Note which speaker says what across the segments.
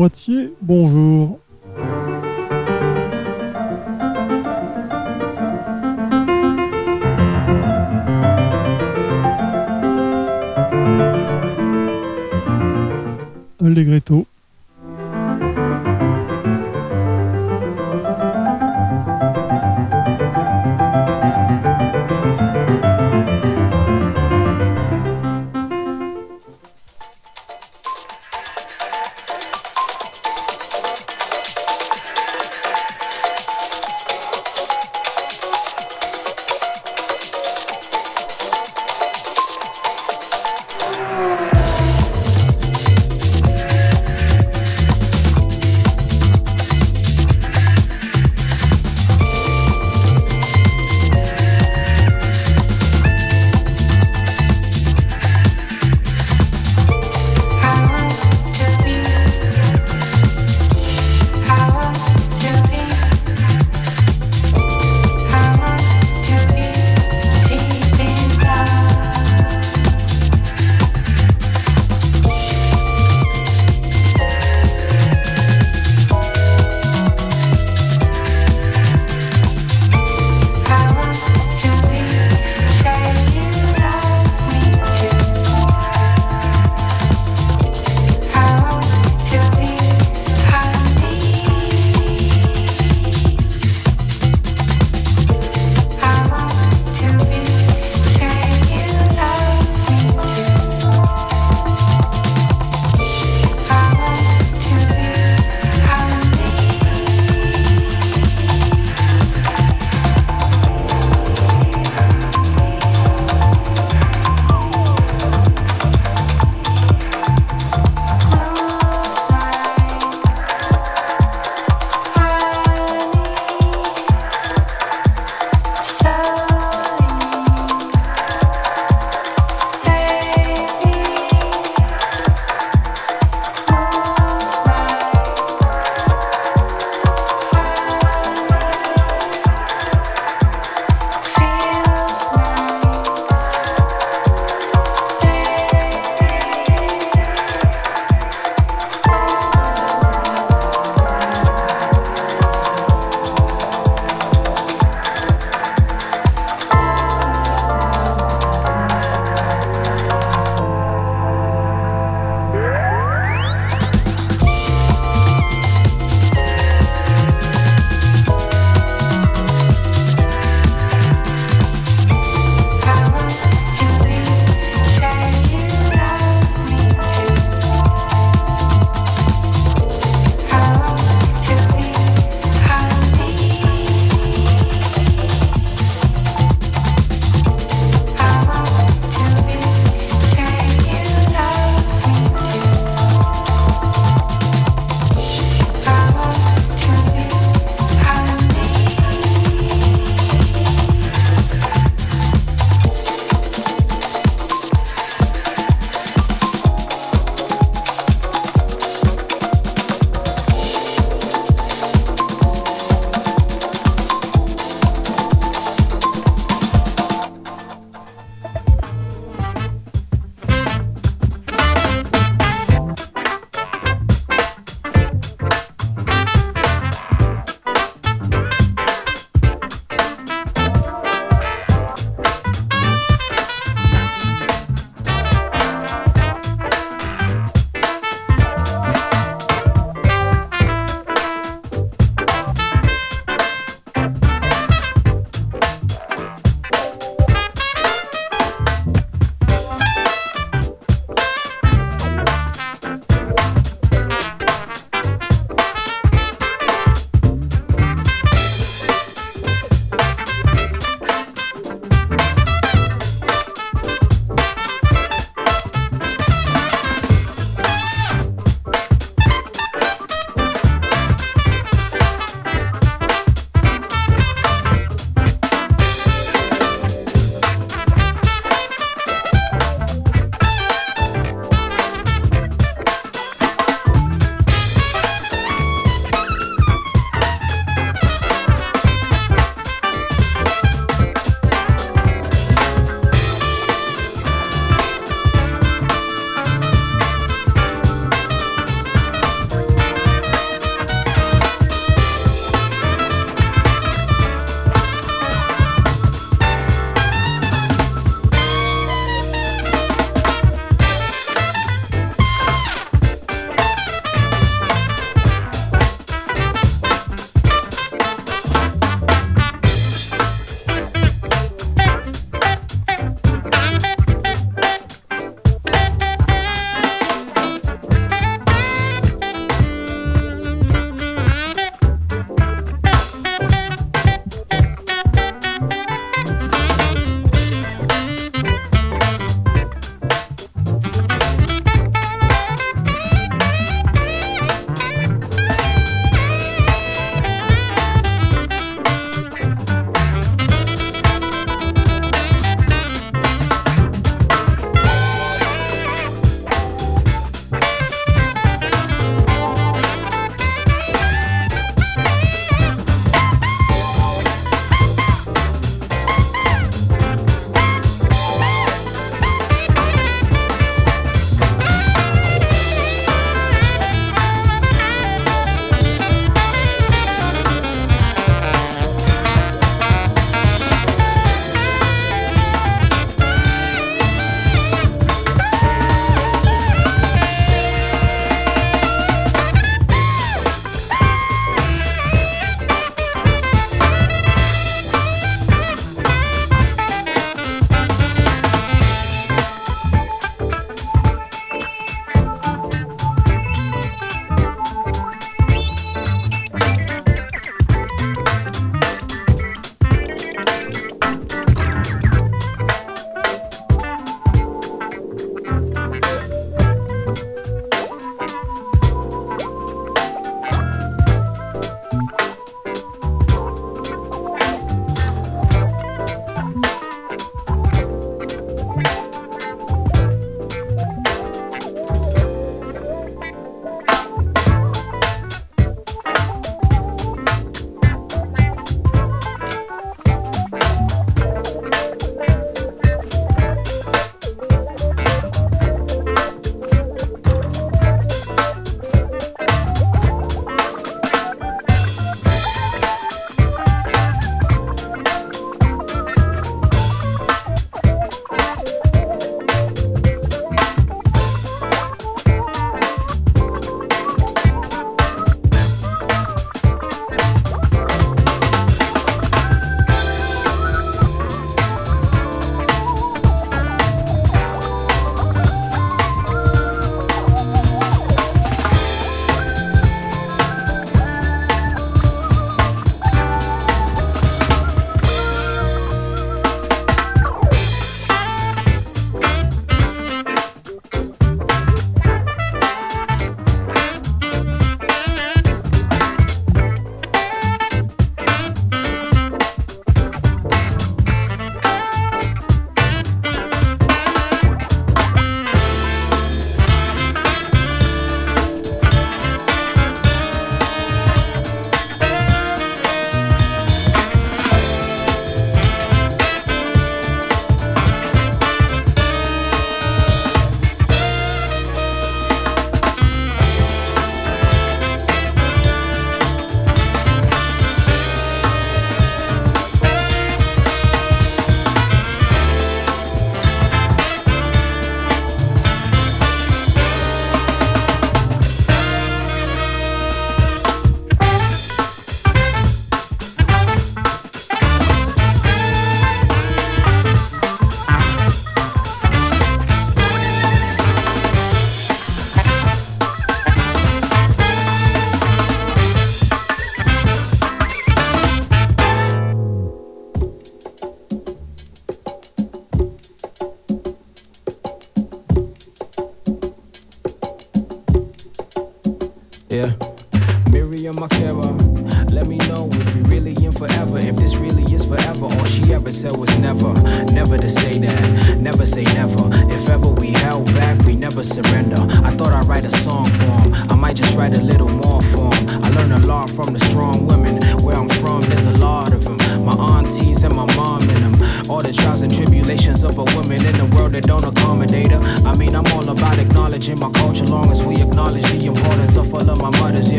Speaker 1: moitié. Bonjour.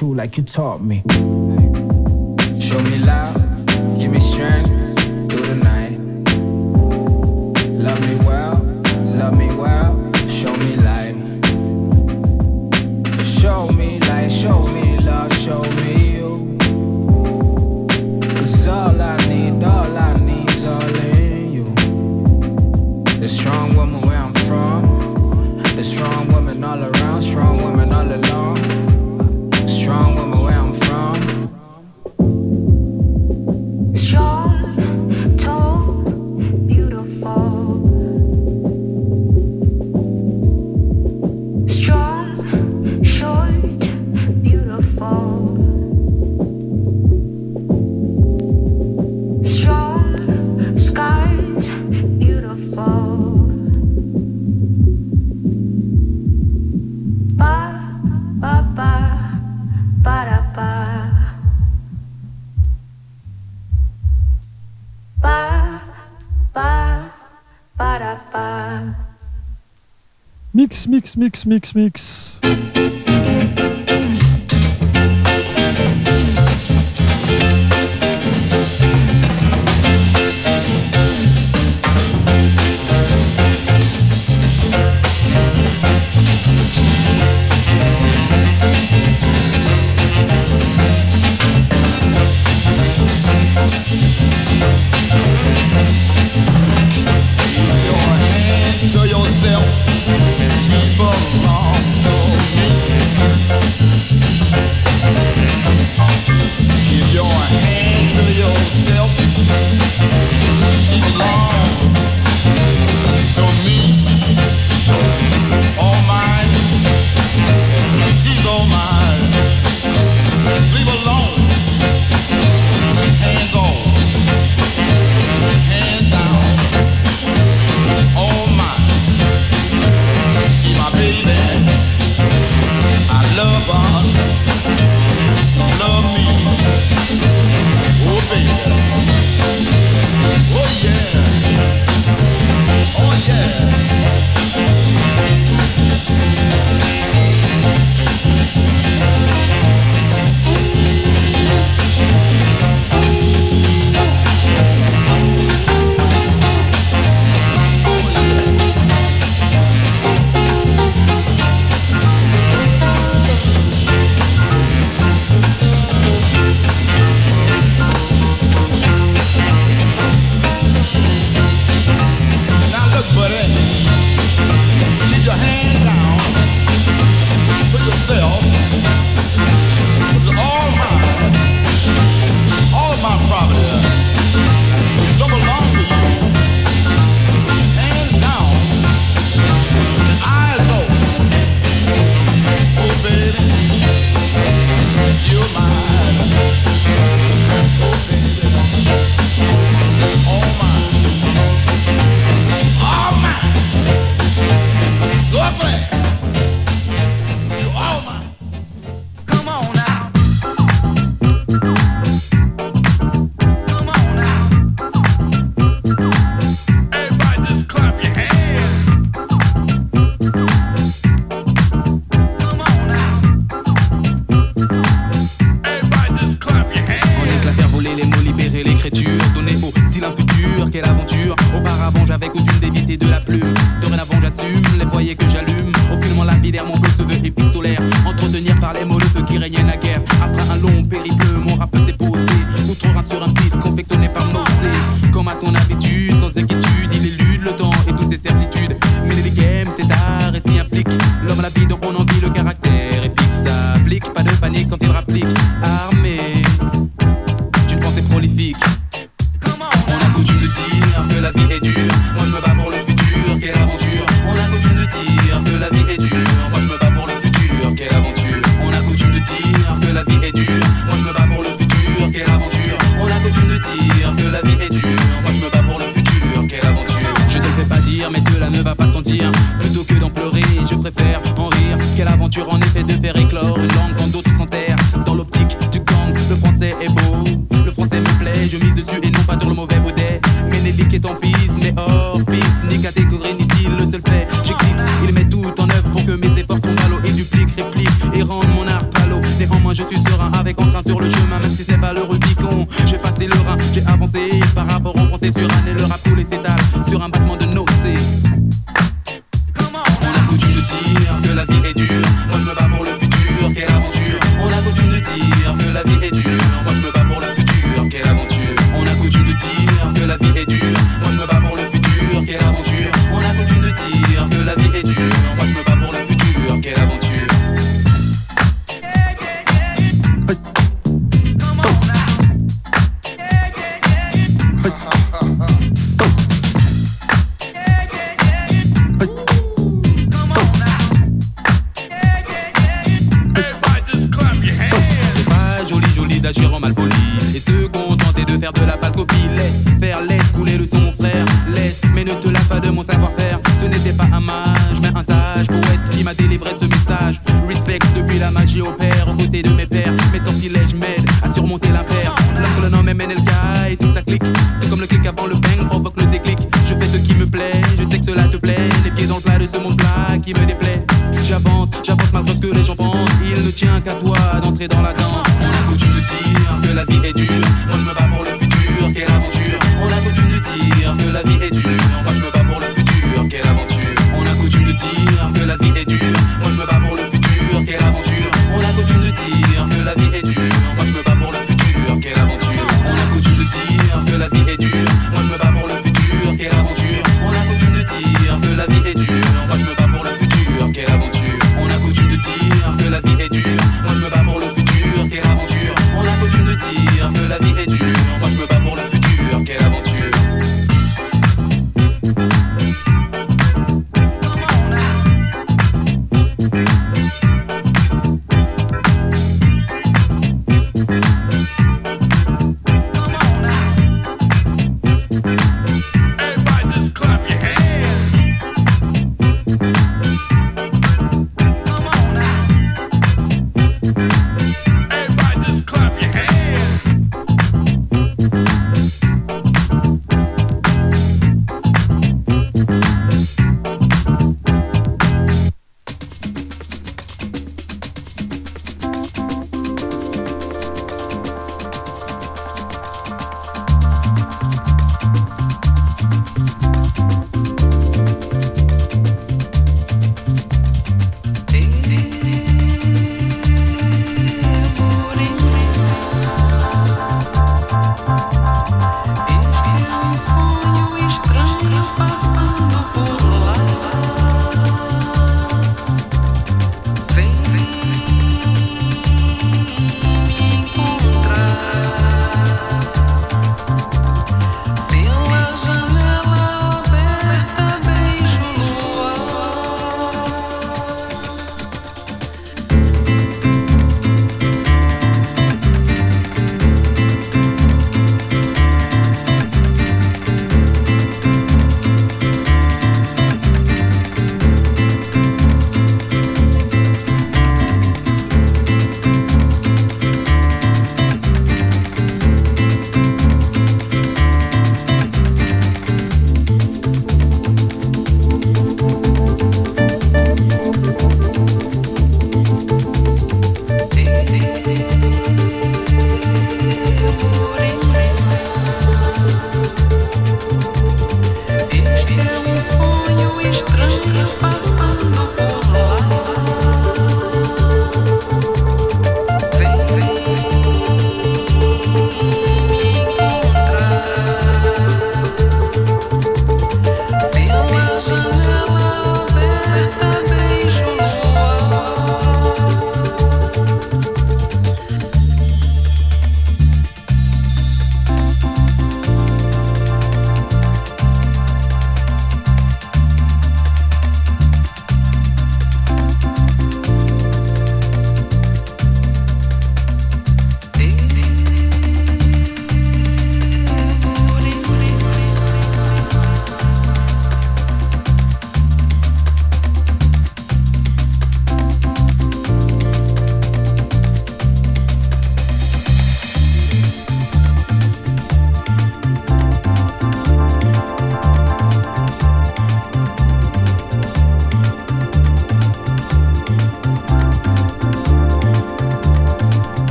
Speaker 2: true like you taught me.
Speaker 3: mix, mix, mix.
Speaker 4: sur le chemin, même si c'est pas le Rubicon. J'ai passé le Rhin, j'ai avancé par rapport au pensées sur un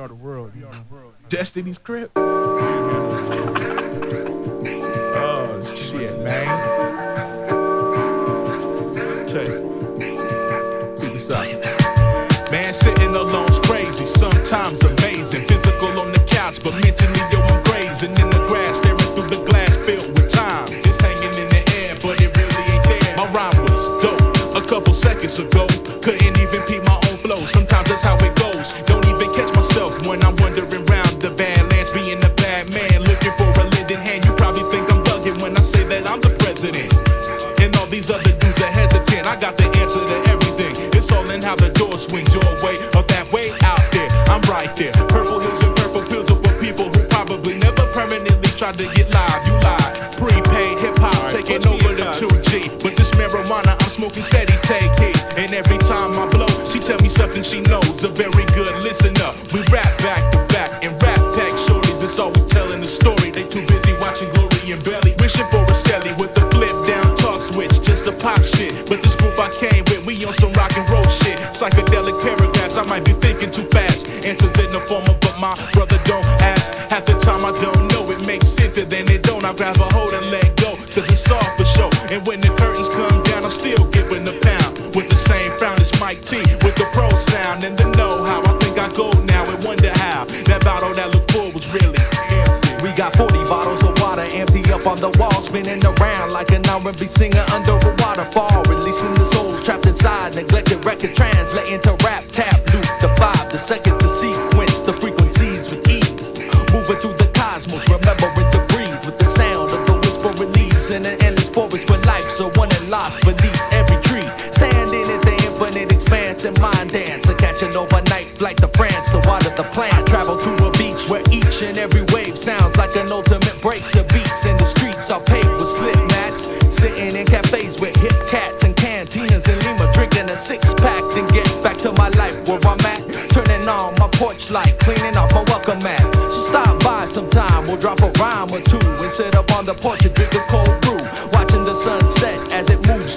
Speaker 5: are the world.
Speaker 6: You are the world.
Speaker 5: Destiny's Crib. oh shit, man. Check. Keep this Man sitting alone's crazy. Sometimes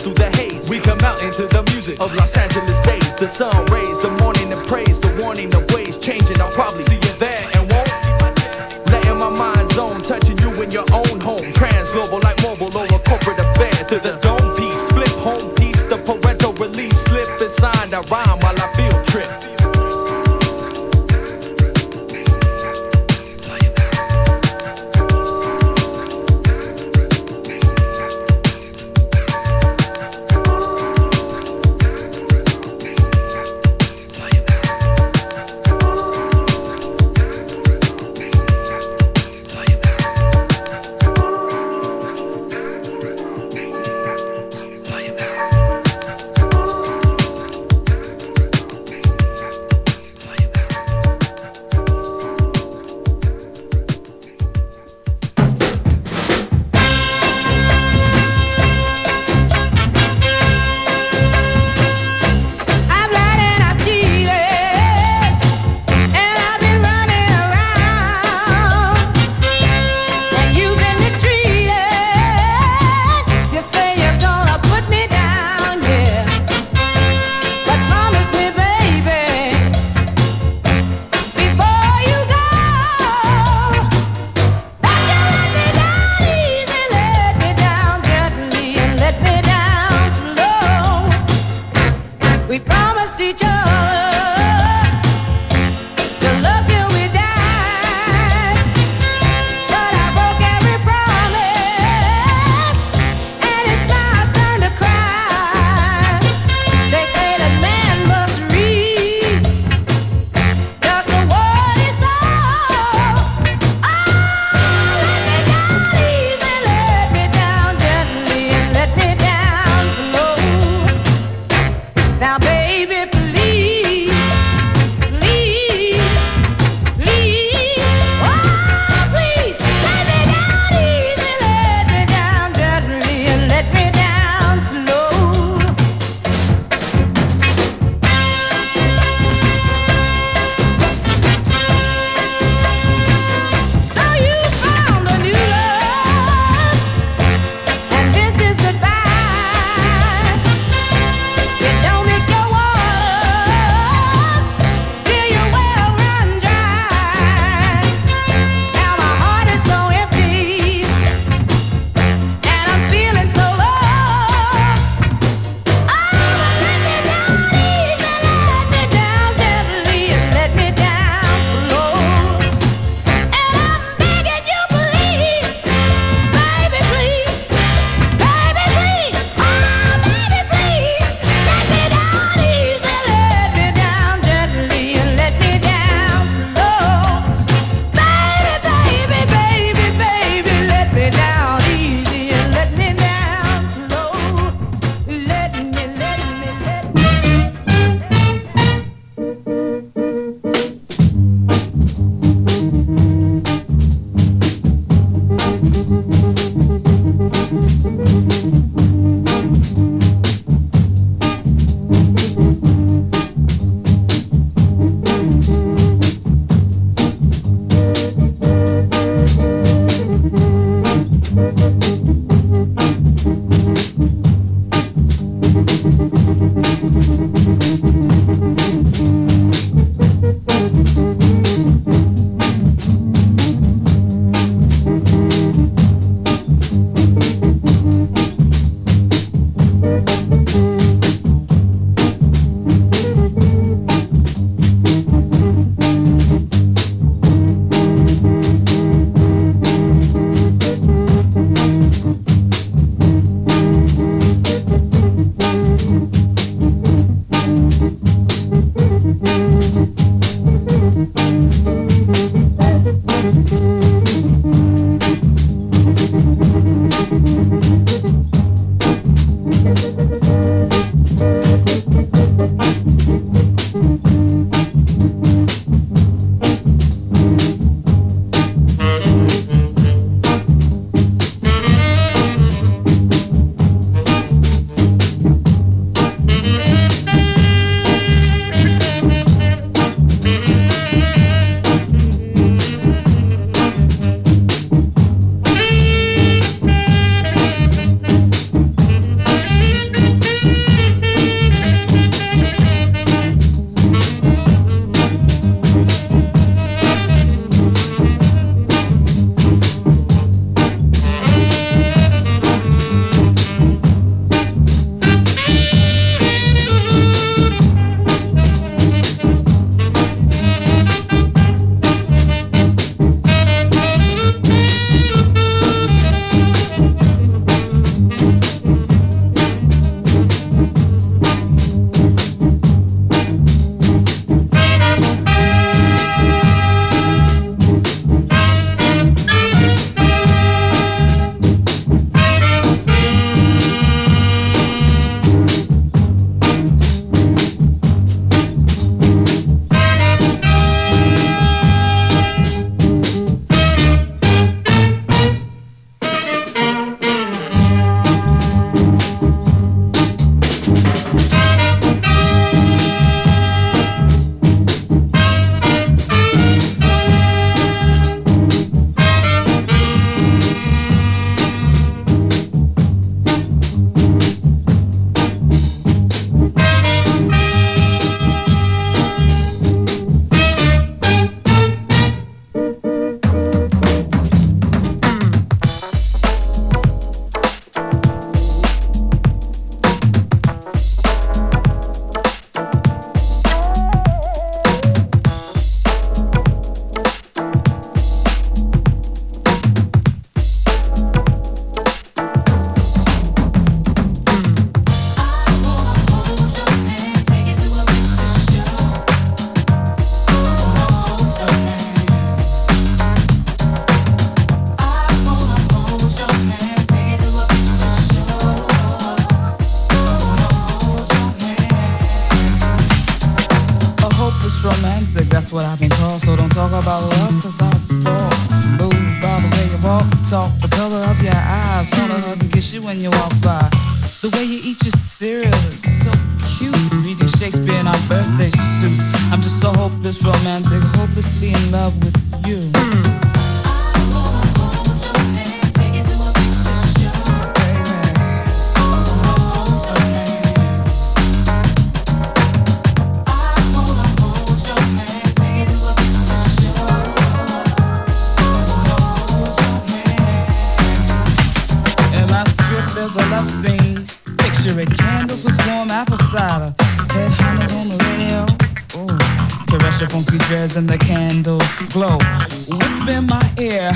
Speaker 5: through the
Speaker 7: haze. We come out into the music of Los Angeles days. The sun rays, the morning
Speaker 8: cause I fall. Move by the way you walk, talk the color of your eyes. Wanna hug and kiss you when you walk by. The way you eat your cereal is so cute. Reading Shakespeare in our birthday suits. I'm just so hopeless, romantic, hopelessly in love with outside. Headhunters on the radio. caress your funky dress and the candles glow. Whisper in my ear,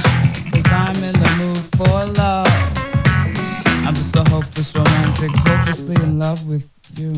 Speaker 8: cause I'm in the mood for love. I'm just a hopeless, romantic, hopelessly in love with you.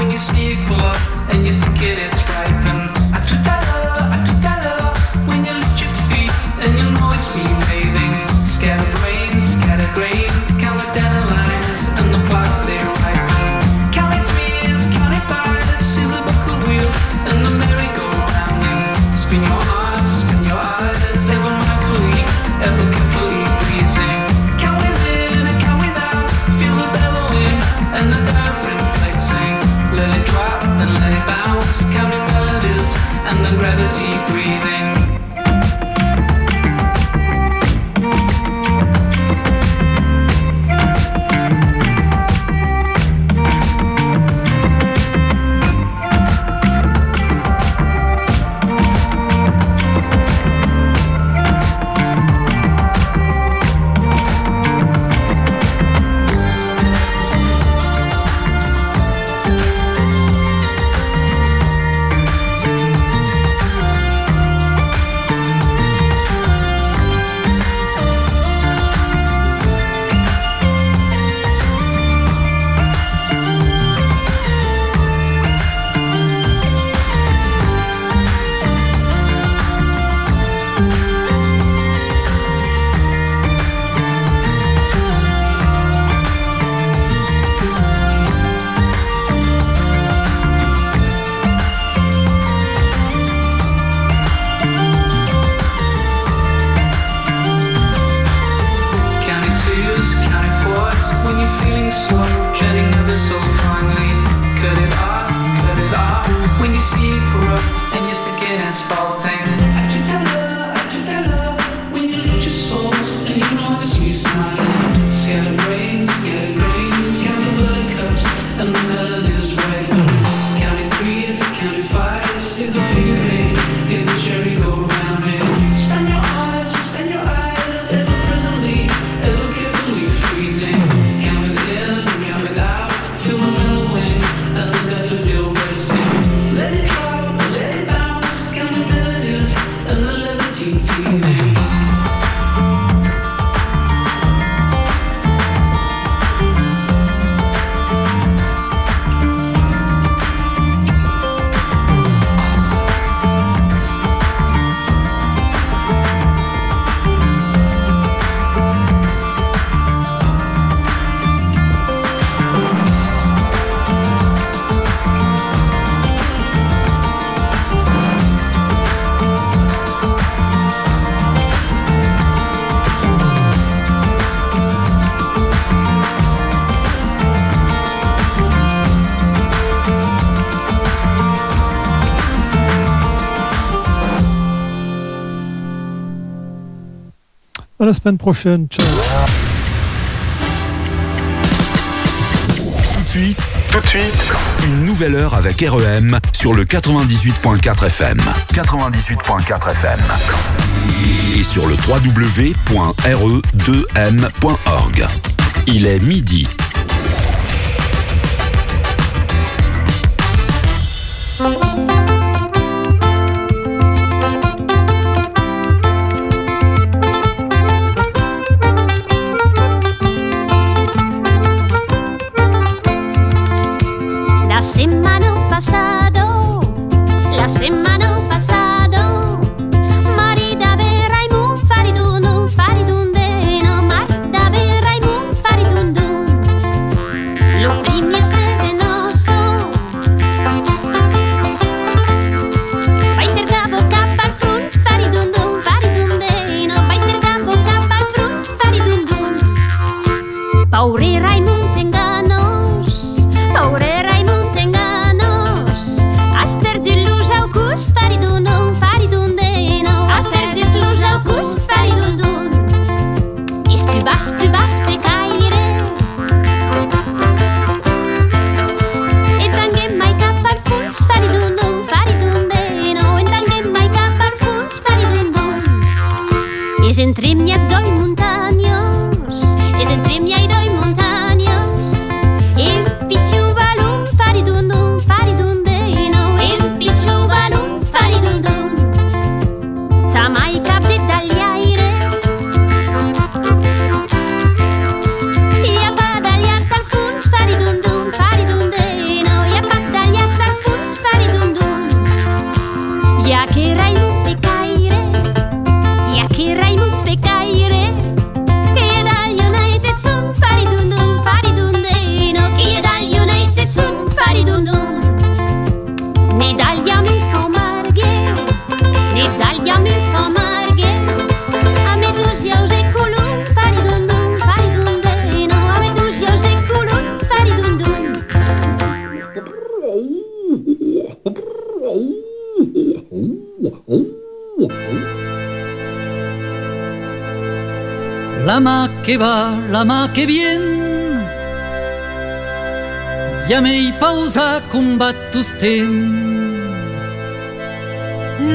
Speaker 9: when
Speaker 10: you
Speaker 6: see it blow and you think it
Speaker 11: is right. And a tout when you lift your feet and you know it's
Speaker 6: me. semaine prochaine.
Speaker 12: Tout de suite, tout de suite, une nouvelle heure avec REM sur le 98.4 FM. 98.4 FM. Et sur le www.re2m.org. Il est midi.
Speaker 13: que va, la más que bien. y pausa usted?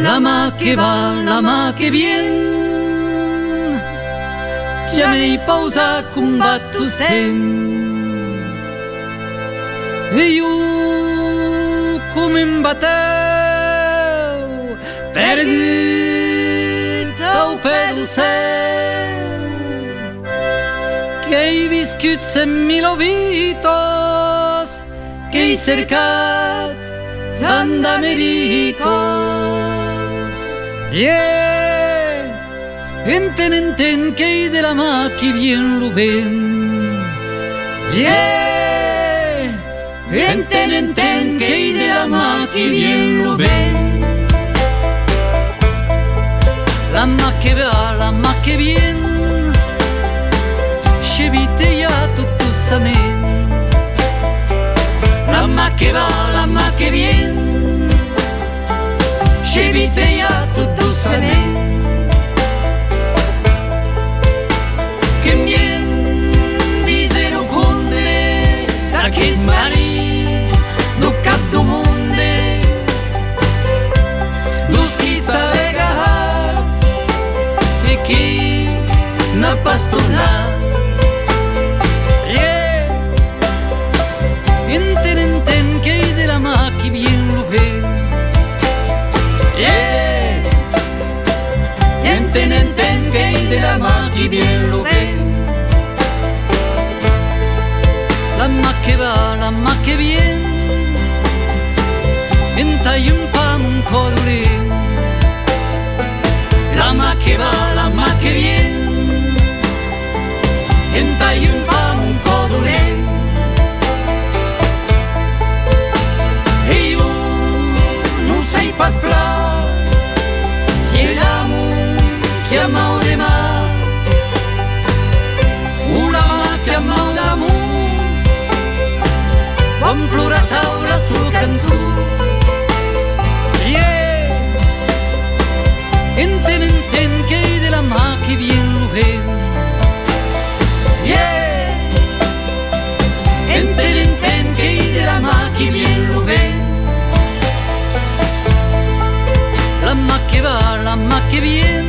Speaker 13: La más que va, la más que bien. y pausa usted? E yo, como embate, pergunta o pé Escuchen mil ovitos que hay cercat tant d'americos. Yeah! Enten, enten, que hay de la mà qui bien lo ven. Yeah! Enten, enten, que hay de la mà qui bien lo ven. La mà que la mà que viene. Que va la más que bien, llevite ya tu cene. Que bien, dice lo conde, que es maris, no campea el mundo. Los que sabes, y que na pasó. la más que bien. En y un de Y un, no sé paspla si el amo que ama o de más, Una más que ama o de amor. Van plurataura su canción. Yeah. Entene bien bien, ve Yeah. en y de la mà, que bien, ven. La mà que va, la mà que bien,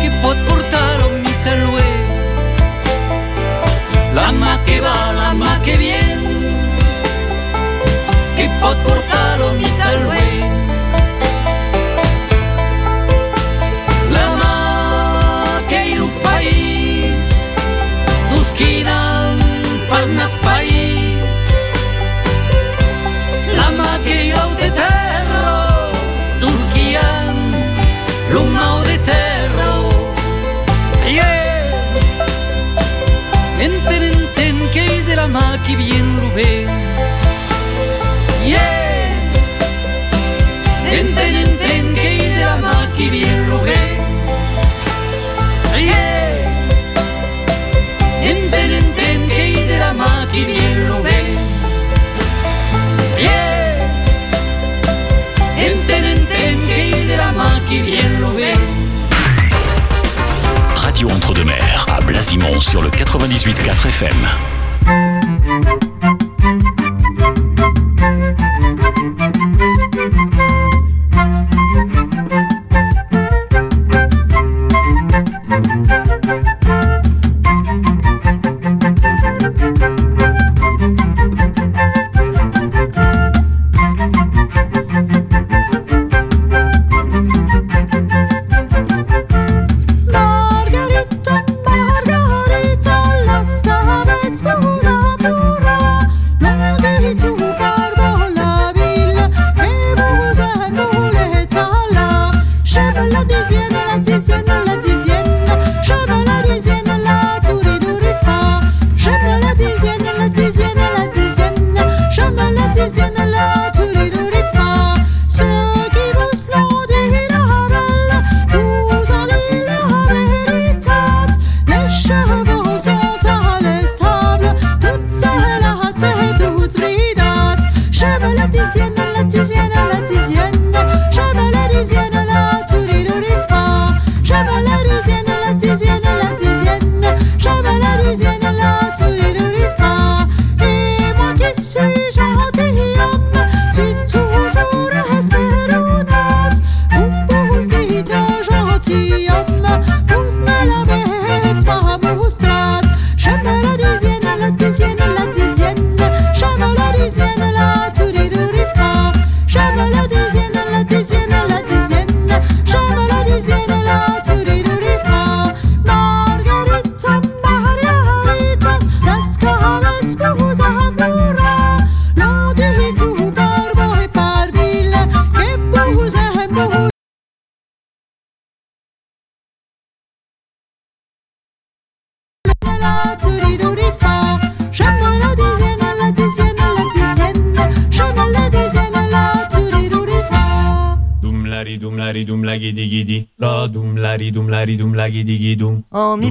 Speaker 13: que pot portar tal vez La mà que va, la mà que bien, que pot portar tal vez Enten, enten, de la main qui vient lever.
Speaker 12: Radio Entre-deux-Mers à Blasimont sur le 98.4 FM.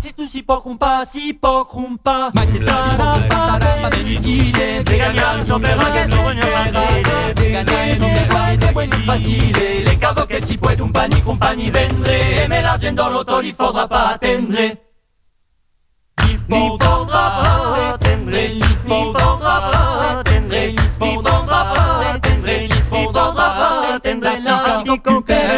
Speaker 14: Si tu
Speaker 15: si poc pas,
Speaker 14: si ça c'est pas Mai
Speaker 15: si tara pa pe delicide Veganiam sobre la
Speaker 14: que no venio des a facile
Speaker 15: Le que si puede un ni un vendre même l'argent faudra pas il il pas attendre Il Il pas attendre, il Il pas attendre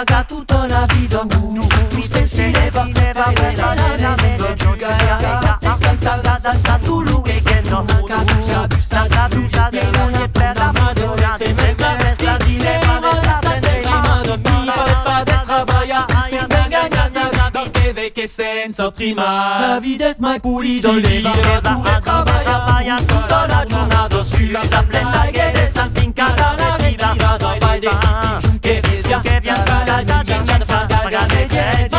Speaker 15: raga tutto na vido nu Tu spensi leva, leva, leva, leva, vido Giugara, canta, la danza, tu lugue che non Naka, busa, busta, da, busta, da, non è preda, senza prima La vita è mai pulita sì, libera pure da travaia tutta la giornata Sulla plena che è santa in catana Che tira da fai dei che via Che via, che via, che via,
Speaker 14: che
Speaker 15: via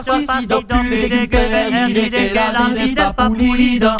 Speaker 15: Si si da de que la vida está pulida